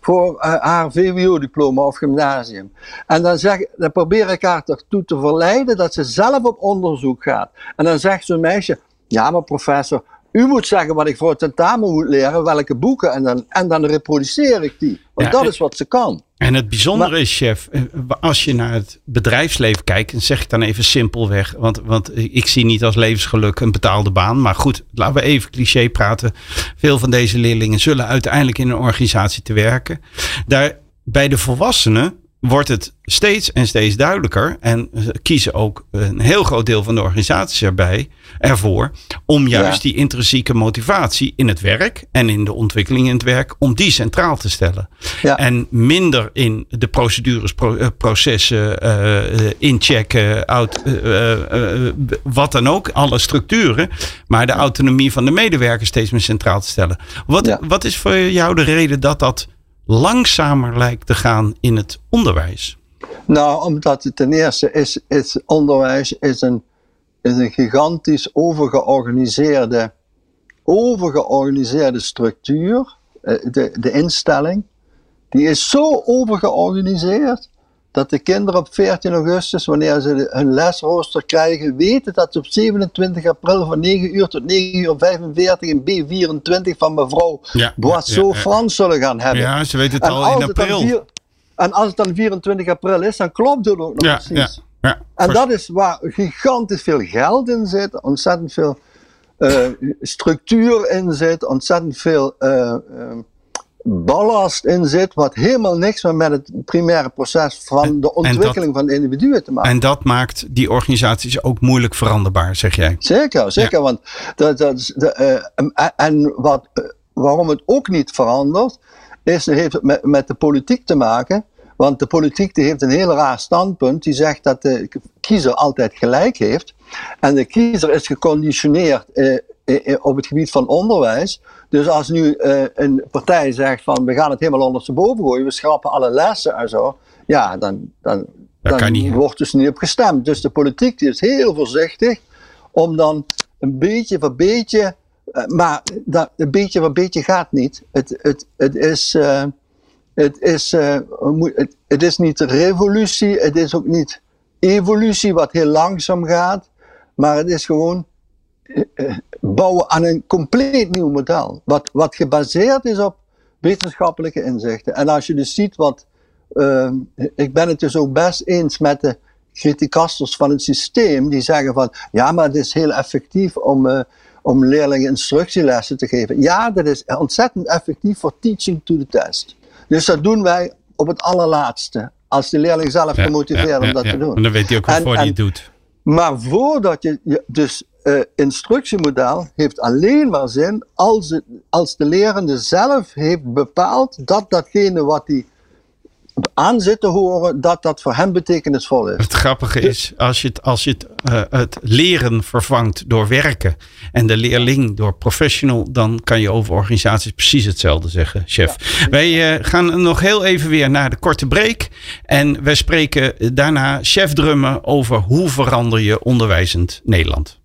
voor eh, haar VWO-diploma of gymnasium. En dan, zeg, dan probeer ik haar ertoe te verleiden dat ze zelf op onderzoek gaat. En dan zegt zo'n meisje, ja maar professor, u moet zeggen wat ik voor het tentamen moet leren, welke boeken, en dan, en dan reproduceer ik die. Want
Ja,
dat is wat ze kan.
En het bijzondere is, chef, eh, als je naar het bedrijfsleven kijkt, en zeg ik dan even simpelweg, want, want ik zie niet als levensgeluk een betaalde baan. Maar goed, laten we even cliché praten. Veel van deze leerlingen zullen uiteindelijk in een organisatie te werken. Daar, bij de volwassenen wordt het steeds en steeds duidelijker. En ze kiezen ook een heel groot deel van de organisaties erbij, ervoor. Om juist
Ja.
die intrinsieke motivatie in het werk en in de ontwikkeling in het werk, om die centraal te stellen.
Ja.
En minder in de procedures, pro- eh, processen, eh, eh, inchecken, out, wat dan ook, alle structuren. Maar de autonomie van de medewerkers steeds meer centraal te stellen. Wat,
Ja.
wat is voor jou de reden dat dat langzamer lijkt te gaan in het onderwijs?
Nou, omdat het ten eerste is, is onderwijs is een, is een gigantisch overgeorganiseerde, overgeorganiseerde structuur. Eh, De, de instelling, die is zo overgeorganiseerd dat de kinderen op 14 augustus, wanneer ze hun lesrooster krijgen, weten dat ze op 27 april van 9 uur tot 9 uur 45 in B24 van mevrouw
Ja,
Boisseau
ja, ja.
Frans zullen gaan hebben.
Ja, ze weten het
En
al in april.
vier- en als het dan 24 april is, dan klopt het ook nog precies.
ja, ja.
En dat is waar gigantisch veel geld in zit, ontzettend veel eh, structuur in zit, ontzettend veel eh, eh, ballast in zit, wat helemaal niks meer met het primaire proces van de ontwikkeling van de individuen te maken
En dat maakt die organisaties ook moeilijk veranderbaar, zeg jij.
Zeker, zeker. Want dat, dat is de, eh, en wat, eh, waarom het ook niet verandert, is, heeft het met, met de politiek te maken. Want de politiek die heeft een heel raar standpunt. Die zegt dat de kiezer altijd gelijk heeft. En de kiezer is geconditioneerd eh, eh, op het gebied van onderwijs. Dus als nu eh, een partij zegt van we gaan het helemaal ondersteboven gooien, we schrappen alle lessen en zo. Ja, dan, dan,
Dat
dan
niet.
wordt dus niet op gestemd. Dus de politiek die is heel voorzichtig om dan een beetje voor beetje, eh, maar dat, een beetje voor beetje gaat niet. Het, het, het is, eh, het, is, het, het is niet revolutie, het is ook niet evolutie wat heel langzaam gaat, maar het is gewoon bouwen aan een compleet nieuw model. Wat, wat gebaseerd is op wetenschappelijke inzichten. En als je dus ziet wat. eh, ik ben het dus ook best eens met de criticasters van het systeem. Die zeggen van ja, maar het is heel effectief om, eh, om leerlingen instructielessen te geven. Ja, dat is ontzettend effectief voor teaching to the test. Dus dat doen wij op het allerlaatste. Als de leerling zelf
Ja,
gemotiveerd
ja,
om dat te doen.
En dan weet hij ook
En-
waarvoor hij het doet.
Maar voordat je, je dus eh, instructiemodel heeft alleen maar zin als, het, als de lerende zelf heeft bepaald dat datgene wat hij aan zit te horen, dat dat voor hem betekenisvol is.
Het grappige is, als je, het, als je het, eh, het leren vervangt door werken en de leerling door professional, dan kan je over organisaties precies hetzelfde zeggen, chef. Wij eh, gaan nog heel even weer naar de korte break. En wij spreken daarna chef Drummen over hoe verander je onderwijzend Nederland.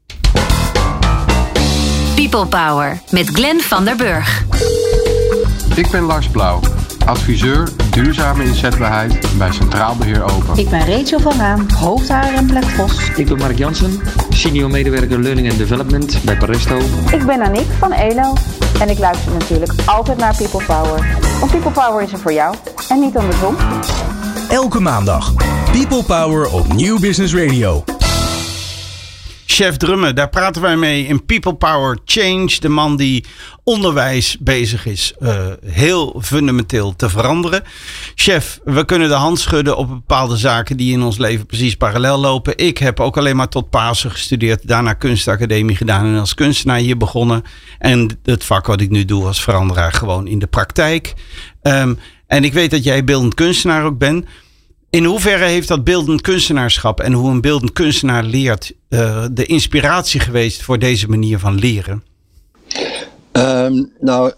People Power met Glenn van der Burg.
Ik ben Lars Blauw, adviseur duurzame inzetbaarheid bij Centraal Beheer Open.
Ik ben Rachel van Raam, hoofdhaar en Black Vos.
Ik ben Mark Jansen, senior medewerker Learning and Development bij Paresto.
Ik ben Aniek van ELO en ik luister natuurlijk altijd naar People Power. Want People Power is er voor jou en niet andersom.
Elke maandag. People Power op Nieuw Business Radio.
Chef Drummen, daar praten wij mee in People Power Change. De man die onderwijs bezig is uh, heel fundamenteel te veranderen. Chef, we kunnen de hand schudden op bepaalde zaken die in ons leven precies parallel lopen. Ik heb ook alleen maar tot Pasen gestudeerd, daarna kunstacademie gedaan en als kunstenaar hier begonnen. En het vak wat ik nu doe als veranderaar gewoon in de praktijk. Um, en ik weet dat jij beeldend kunstenaar ook bent. In hoeverre heeft dat beeldend kunstenaarschap en hoe een beeldend kunstenaar leert uh, de inspiratie geweest voor deze manier van leren?
Um, nou,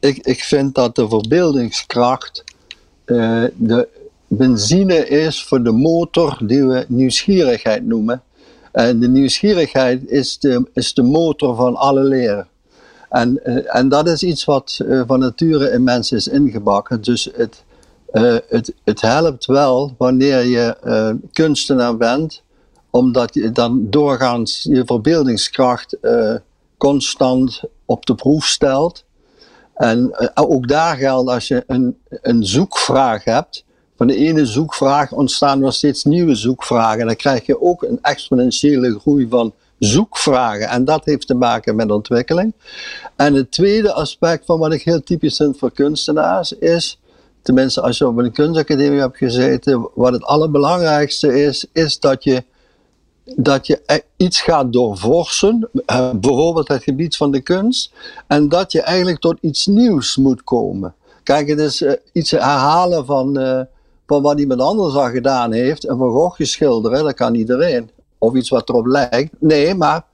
ik, ik vind dat de verbeeldingskracht uh, de benzine is voor de motor die we nieuwsgierigheid noemen. En de nieuwsgierigheid is de, is de motor van alle leren. En, uh, en dat is iets wat van nature in mensen is ingebakken. Dus het, uh, het, het helpt wel wanneer je uh, kunstenaar bent, omdat je dan doorgaans je verbeeldingskracht uh, constant op de proef stelt. En ook daar geldt als je een, een zoekvraag hebt. Van de ene zoekvraag ontstaan er steeds nieuwe zoekvragen. En dan krijg je ook een exponentiële groei van zoekvragen. En dat heeft te maken met ontwikkeling. En het tweede aspect van wat ik heel typisch vind voor kunstenaars is tenminste als je op een kunstacademie hebt gezeten, wat het allerbelangrijkste is, is dat je, dat je e- iets gaat doorvorsen, eh, bijvoorbeeld het gebied van de kunst, en dat je eigenlijk tot iets nieuws moet komen. Kijk, het is uh, iets herhalen van, uh, van wat iemand anders al gedaan heeft, en van Gogh schilderen, dat kan iedereen. Of iets wat erop lijkt. Nee, maar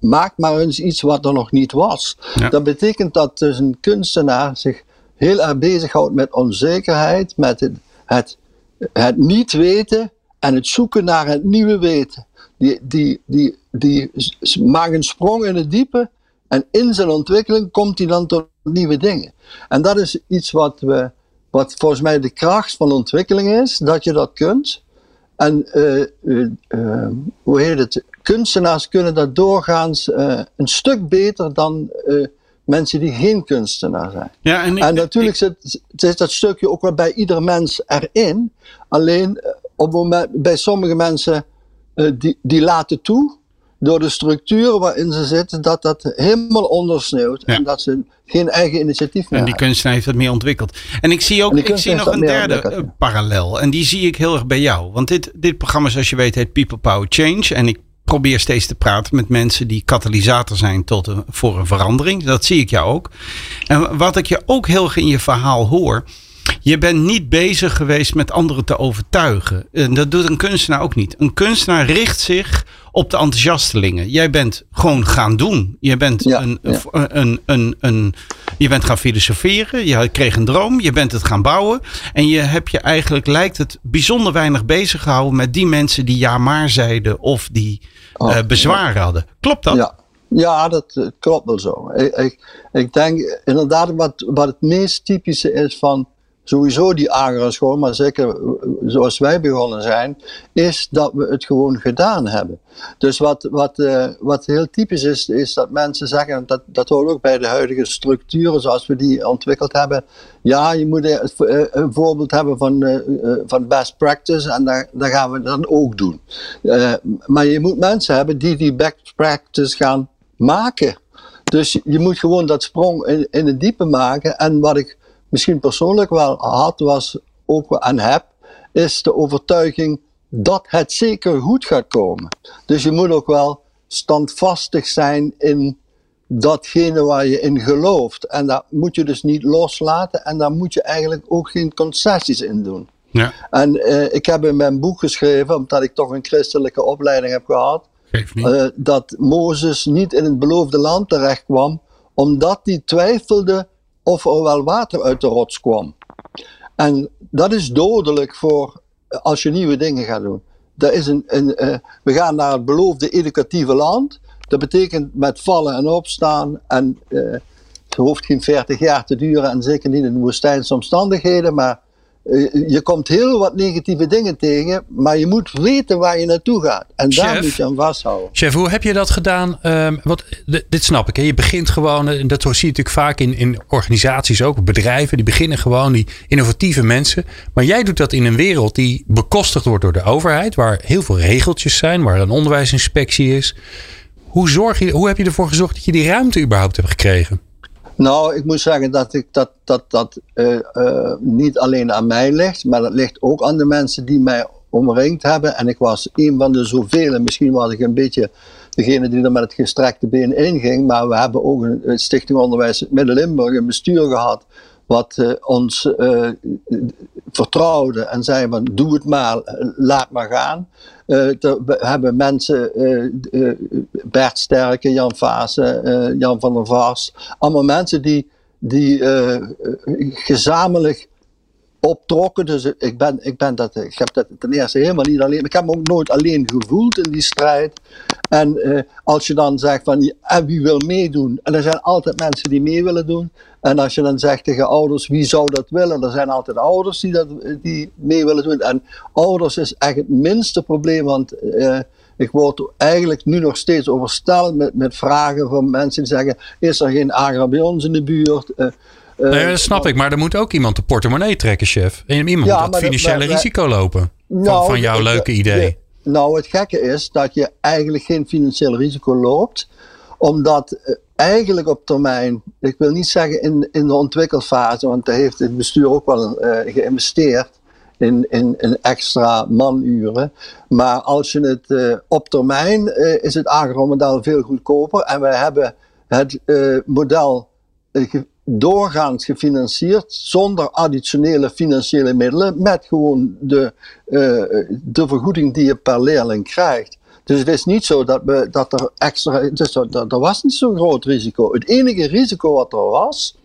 maak maar eens iets wat er nog niet was. Ja. Dat betekent dat dus een kunstenaar zich heel erg bezighoudt met onzekerheid, met het, het, niet weten en het zoeken naar het nieuwe weten. Die, die, die, die maakt een sprong in het diepe en in zijn ontwikkeling komt hij dan tot nieuwe dingen. En dat is iets wat, we, wat volgens mij de kracht van ontwikkeling is, dat je dat kunt. En uh, uh, uh, hoe heet het? Kunstenaars kunnen dat doorgaans een stuk beter dan mensen die geen kunstenaar zijn. Ja, en, ik, en natuurlijk zit, zit, dat stukje ook wel bij ieder mens erin. Alleen eh, op moment, bij sommige mensen uh, die, die laten toe, door de structuren waarin ze zitten, dat dat helemaal ondersneeuwt. Ja. En dat ze geen eigen initiatief meer
En die kunstenaar heeft het meer ontwikkeld. En ik zie ook ik zie nog een derde uh, parallel. En die zie ik heel erg bij jou. Want dit, dit programma, zoals je weet, heet People Power Change. En ik probeer steeds te praten met mensen die katalysator zijn tot een, voor een verandering. Dat zie ik jou ook. En wat ik je ook heel erg in je verhaal hoor. Je bent niet bezig geweest met anderen te overtuigen. En dat doet een kunstenaar ook niet. Een kunstenaar richt zich op de enthousiastelingen. Jij bent gewoon gaan doen. Je bent, ja, een, ja. Een, een, een, je bent gaan filosoferen. Je kreeg een droom. Je bent het gaan bouwen. En je hebt je eigenlijk, lijkt het, bijzonder weinig bezig gehouden met die mensen die ja maar zeiden of die oh, uh, bezwaren hadden. Klopt dat?
Ja. Ja, dat uh, klopt wel zo. Ik, ik, ik, denk inderdaad wat, wat het meest typische is van sowieso die agere school, maar zeker eh, zoals wij begonnen zijn, is dat we het gewoon gedaan hebben. Dus wat, wat, uh, wat heel typisch is, is dat mensen zeggen, dat, dat hoort ook bij de huidige structuren zoals we die ontwikkeld hebben. Ja, je moet een voorbeeld hebben van, uh, van best practice en daar, daar gaan we dan ook doen. maar je moet mensen hebben die die best practice gaan maken. Dus je moet gewoon dat sprong in, in het diepe maken. En wat ik misschien persoonlijk wel had was, ook en heb, is de overtuiging dat het zeker goed gaat komen. Dus je moet ook wel standvastig zijn in datgene waar je in gelooft. En dat moet je dus niet loslaten en daar moet je eigenlijk ook geen concessies in doen. Ja. En uh, ik heb in mijn boek geschreven, omdat ik toch een christelijke opleiding heb gehad, uh, dat Mozes niet in het beloofde land terecht kwam, omdat hij twijfelde of er wel water uit de rots kwam. En dat is dodelijk voor als je nieuwe dingen gaat doen. Dat is een, een uh, we gaan naar het beloofde educatieve land. Dat betekent met vallen en opstaan. En uh, het hoeft geen 40 jaar te duren en zeker niet in woestijnse omstandigheden. Maar eh, je komt heel wat negatieve dingen tegen, maar je moet weten waar je naartoe gaat. En daar
Chef?
moet je aan vasthouden.
Chef, hoe heb je dat gedaan? Ehm, wat, d- dit snap ik. Hè? Je begint gewoon, en dat zie je natuurlijk vaak in, in organisaties ook, bedrijven, die beginnen gewoon, die innovatieve mensen. Maar jij doet dat in een wereld die bekostigd wordt door de overheid, waar heel veel regeltjes zijn, waar een onderwijsinspectie is. Hoe, zorg je, hoe heb je ervoor gezorgd dat je die ruimte überhaupt hebt gekregen?
Nou, ik moet zeggen dat ik dat, dat, dat eh, eh, niet alleen aan mij ligt, maar dat ligt ook aan de mensen die mij omringd hebben. En ik was een van de zoveel, en misschien was ik een beetje degene die er met het gestrekte been inging. Maar we hebben ook een, Stichting Onderwijs Midden-Limburg, een bestuur gehad, wat eh, ons vertrouwde en zei van doe het maar, laat maar gaan. Eh, er- we hebben mensen, eh, eh, Bert Sterke, Jan Vaassen, eh, Jan van der Vars, allemaal mensen die, die eh, eh, gezamenlijk optrokken. Dus ik, ben, ik, ben dat, ik heb dat ten eerste helemaal niet alleen. Ik heb me ook nooit alleen gevoeld in die strijd. En eh, als je dan zegt van wie wil meedoen? En er zijn altijd mensen die mee willen doen. En als je dan zegt tegen ouders wie zou dat willen? Er zijn altijd ouders die, dat, die mee willen doen. En ouders is echt het minste probleem. Want eh, ik word eigenlijk nu nog steeds oversteld met, met vragen van mensen die zeggen: is er geen agra bij ons in de buurt? Eh, eh,
Nee, dat snap ik, maar er moet ook iemand de portemonnee trekken, chef. En iemand
Ja,
moet dat financiële
maar-
risico lopen. Van,
Nou,
van jouw leuke
de-
idee.
de- nou, het gekke is dat je eigenlijk geen financieel risico loopt, omdat eh, eigenlijk op termijn, ik wil niet zeggen in, in de ontwikkelfase, want daar heeft het bestuur ook wel eh, geïnvesteerd. In, in, in extra manuren. Maar als je het eh, op termijn eh, is het agro-model veel goedkoper. En wij hebben het eh, model eh, doorgaans gefinancierd zonder additionele financiële middelen, met gewoon de, eh, de vergoeding die je per leerling krijgt. Dus het is niet zo dat, we, dat er extra. Dus er, er was niet zo'n groot risico. Het enige risico wat er was,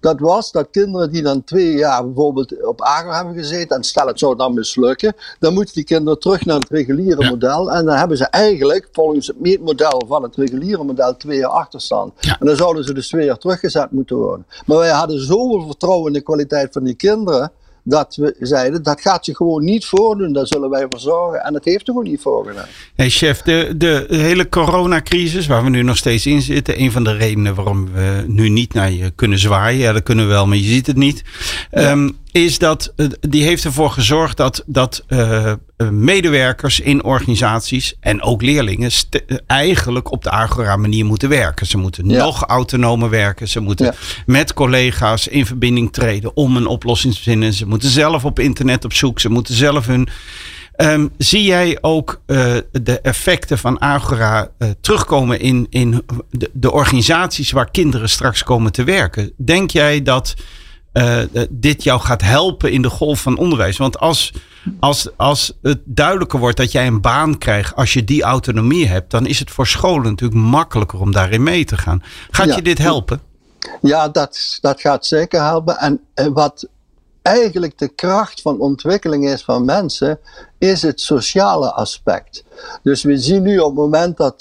dat was dat kinderen die dan twee jaar bijvoorbeeld op AGO hebben gezeten, en stel het zou dan mislukken, dan moeten die kinderen terug naar het reguliere model. En dan hebben ze eigenlijk volgens het meetmodel van het reguliere model twee jaar achterstand. En dan zouden ze dus twee jaar teruggezet moeten worden. Maar wij hadden zoveel vertrouwen in de kwaliteit van die kinderen. Dat we zeiden, dat gaat zich gewoon niet voordoen, daar zullen wij voor zorgen. En dat heeft er gewoon niet voorgedaan.
Hey chef, de, de hele coronacrisis waar we nu nog steeds in zitten, een van de redenen waarom we nu niet naar je kunnen zwaaien, ja dat kunnen we wel, maar je ziet het niet, ehm, is dat eh, die heeft ervoor gezorgd dat, dat eh, eh, medewerkers in organisaties en ook leerlingen eigenlijk op de Agora manier moeten werken. Ze moeten
Ja.
nog autonomer werken, ze moeten
Ja.
met collega's in verbinding treden om een oplossing te vinden. Ze moeten zelf op internet op zoek, ze moeten zelf hun Ehm, zie jij ook de effecten van Agora terugkomen in, in de, de organisaties waar kinderen straks komen te werken? Denk jij dat eh, dit jou gaat helpen in de golf van onderwijs? Want als, als, als het duidelijker wordt dat jij een baan krijgt als je die autonomie hebt, dan is het voor scholen natuurlijk makkelijker om daarin mee te gaan. Gaat
Ja.
je dit helpen?
Ja, dat, dat gaat zeker helpen. En eh, wat eigenlijk de kracht van ontwikkeling is van mensen, is het sociale aspect. Dus we zien nu op het moment dat,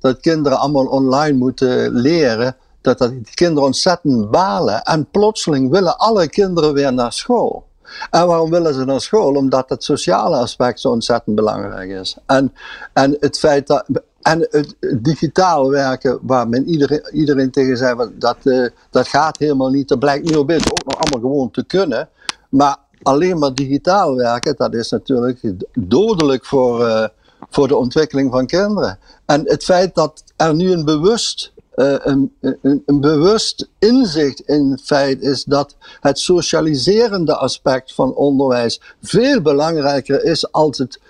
dat kinderen allemaal online moeten leren, dat, die kinderen ontzettend balen. En plotseling willen alle kinderen weer naar school. En waarom willen ze naar school? Omdat het sociale aspect zo ontzettend belangrijk is. En, en het feit dat. En het digitaal werken, waar men iedereen, iedereen tegen zei, dat, eh, dat gaat helemaal niet. Dat blijkt nu opeens ook nog allemaal gewoon te kunnen. Maar alleen maar digitaal werken, dat is natuurlijk dodelijk voor, eh, voor de ontwikkeling van kinderen. En het feit dat er nu een bewust eh, een, een, een bewust inzicht in het feit is dat het socialiserende aspect van onderwijs veel belangrijker is als het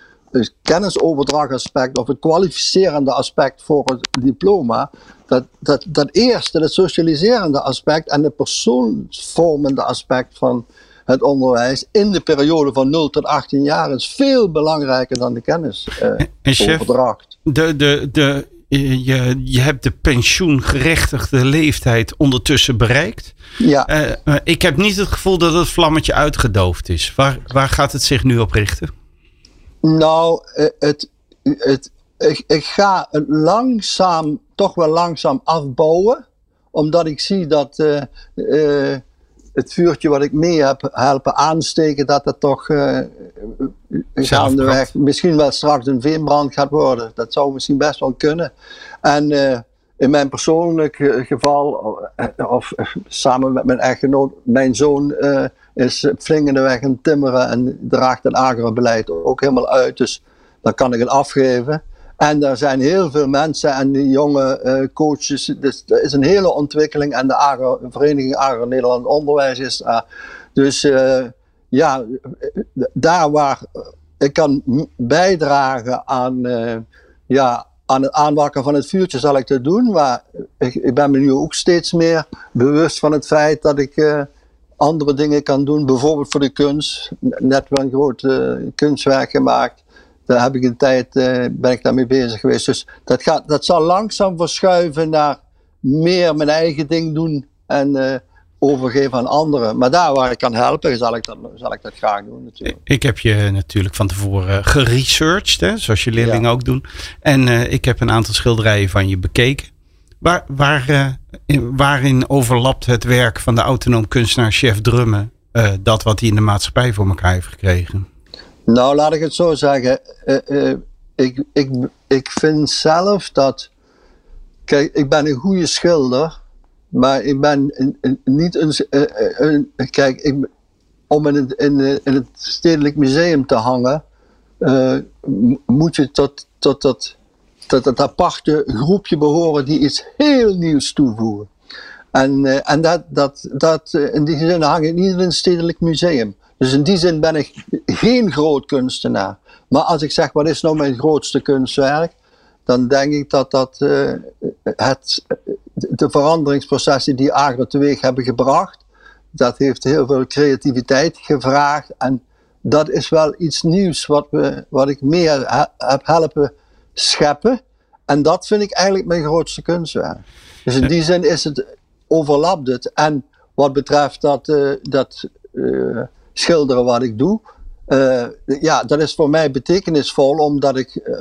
kennisoverdragaspect of het kwalificerende aspect voor het diploma. Dat, dat, dat eerste, het socialiserende aspect en het persoonsvormende aspect van het onderwijs in de periode van 0 tot 18 jaar is veel belangrijker dan de
En chef,
kennisoverdracht.
de, de, de, je, je hebt de pensioengerechtigde leeftijd ondertussen bereikt.
Ja.
Eh, eh, ik heb niet het gevoel dat het vlammetje uitgedoofd is. Waar, waar gaat het zich nu op richten?
Nou, eh, het, het, ik, ik ga het langzaam, toch wel langzaam afbouwen. Omdat ik zie dat eh, eh, het vuurtje wat ik mee heb helpen aansteken, dat het toch uh, gaandeweg misschien wel straks een veenbrand gaat worden. Dat zou misschien best wel kunnen. En uh, in mijn persoonlijk geval, of samen met mijn echtgenoot, mijn zoon is weg aan timmeren en draagt het agrobeleid ook helemaal uit. Dus dan kan ik het afgeven. En er zijn heel veel mensen en jonge uh, coaches. Dus er is een hele ontwikkeling. En de Vereniging Agro Nederland Onderwijs is daar. Dus uh, ja, daar waar ik kan bijdragen aan, uh, ja, aan het aanwakken van het vuurtje, zal ik dat doen. Maar ik, ik ben me nu ook steeds meer bewust van het feit dat ik andere dingen kan doen. Bijvoorbeeld voor de kunst. Net wel een groot kunstwerk gemaakt daar heb ik een tijd uh, ben ik daarmee bezig geweest. Dus dat, gaat, dat zal langzaam verschuiven naar meer mijn eigen ding doen en uh, overgeven aan anderen. Maar daar waar ik kan helpen, zal ik dat, zal ik dat graag doen natuurlijk.
Ik heb je natuurlijk van tevoren geresearched, hè, zoals je leerlingen ook doen. En uh, ik heb een aantal schilderijen van je bekeken. Waar, waar, in, waarin overlapt het werk van de autonoom kunstenaar Chef Drummen dat wat hij in de maatschappij voor elkaar heeft gekregen?
Nou, laat ik het zo zeggen. Uh, uh, ik, ik, ik vind zelf dat. Kijk, ik ben een goede schilder. Maar ik ben niet een. Uh, kijk, ik, om in het, in, in, het Stedelijk Museum te hangen. moet je tot, tot, tot, tot het aparte groepje behoren die iets heel nieuws toevoegen. En, en dat, dat, dat, in die zin hang niet in een Stedelijk Museum. Dus in die zin ben ik geen groot kunstenaar. Maar als ik zeg, wat is nou mijn grootste kunstwerk? Dan denk ik dat dat uh, het, de veranderingsprocessen die Agro teweeg hebben gebracht, dat heeft heel veel creativiteit gevraagd. En dat is wel iets nieuws wat, we, wat ik meer heb helpen scheppen. En dat vind ik eigenlijk mijn grootste kunstwerk. Dus in die zin is het, overlapt het. En wat betreft dat, uh, dat uh, schilderen wat ik doe. Uh, ja, dat is voor mij betekenisvol omdat ik uh,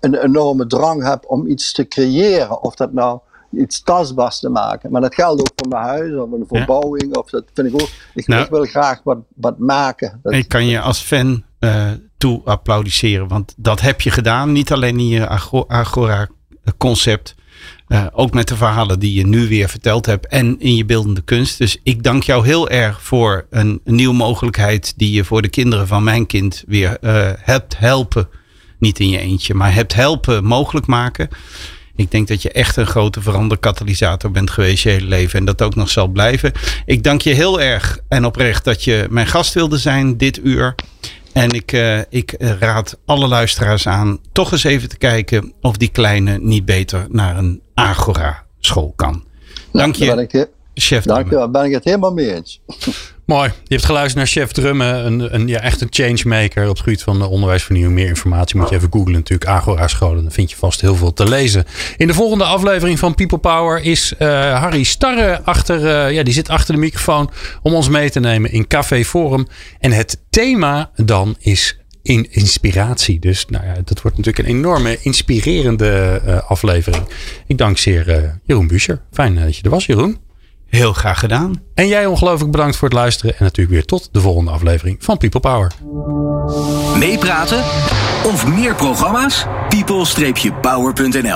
een enorme drang heb om iets te creëren. Of dat nou iets tastbaars te maken. Maar dat geldt ook voor mijn huis of een verbouwing. Of dat vind ik ook. Ik, nou, wil graag wat, wat maken.
Dat, ik kan je als fan uh, toe applaudisseren. Want dat heb je gedaan. Niet alleen in je Agora concept. Uh, ook met de verhalen die je nu weer verteld hebt en in je beeldende kunst. Dus ik dank jou heel erg voor een, nieuwe mogelijkheid die je voor de kinderen van mijn kind weer uh, hebt helpen. Niet in je eentje, maar hebt helpen mogelijk maken. Ik denk dat je echt een grote veranderkatalysator bent geweest je hele leven. En dat ook nog zal blijven. Ik dank je heel erg en oprecht dat je mijn gast wilde zijn dit uur. En ik, uh, ik raad alle luisteraars aan toch eens even te kijken of die kleine niet beter naar een Agora school kan. Dank je, chef.
Dank je, ben ik het helemaal mee eens. <laughs>
Mooi. Je hebt geluisterd naar Chef Drummen. Een, een, ja, echt een changemaker op het gebied van onderwijsvernieuwing. Meer informatie moet je even googlen natuurlijk. Agora scholen. Dan vind je vast heel veel te lezen. In de volgende aflevering van People Power is uh, Harry Starre achter, uh, ja, die zit achter de microfoon om ons mee te nemen in Café Forum. En het thema dan is in inspiratie. Dus nou ja, dat wordt natuurlijk een enorme inspirerende uh, aflevering. Ik dank zeer Jeroen Buescher. Fijn dat je er was, Jeroen.
Heel graag gedaan.
En jij ongelooflijk bedankt voor het luisteren. En natuurlijk weer tot de volgende aflevering van People Power.
Meepraten of meer programma's? people-power.nl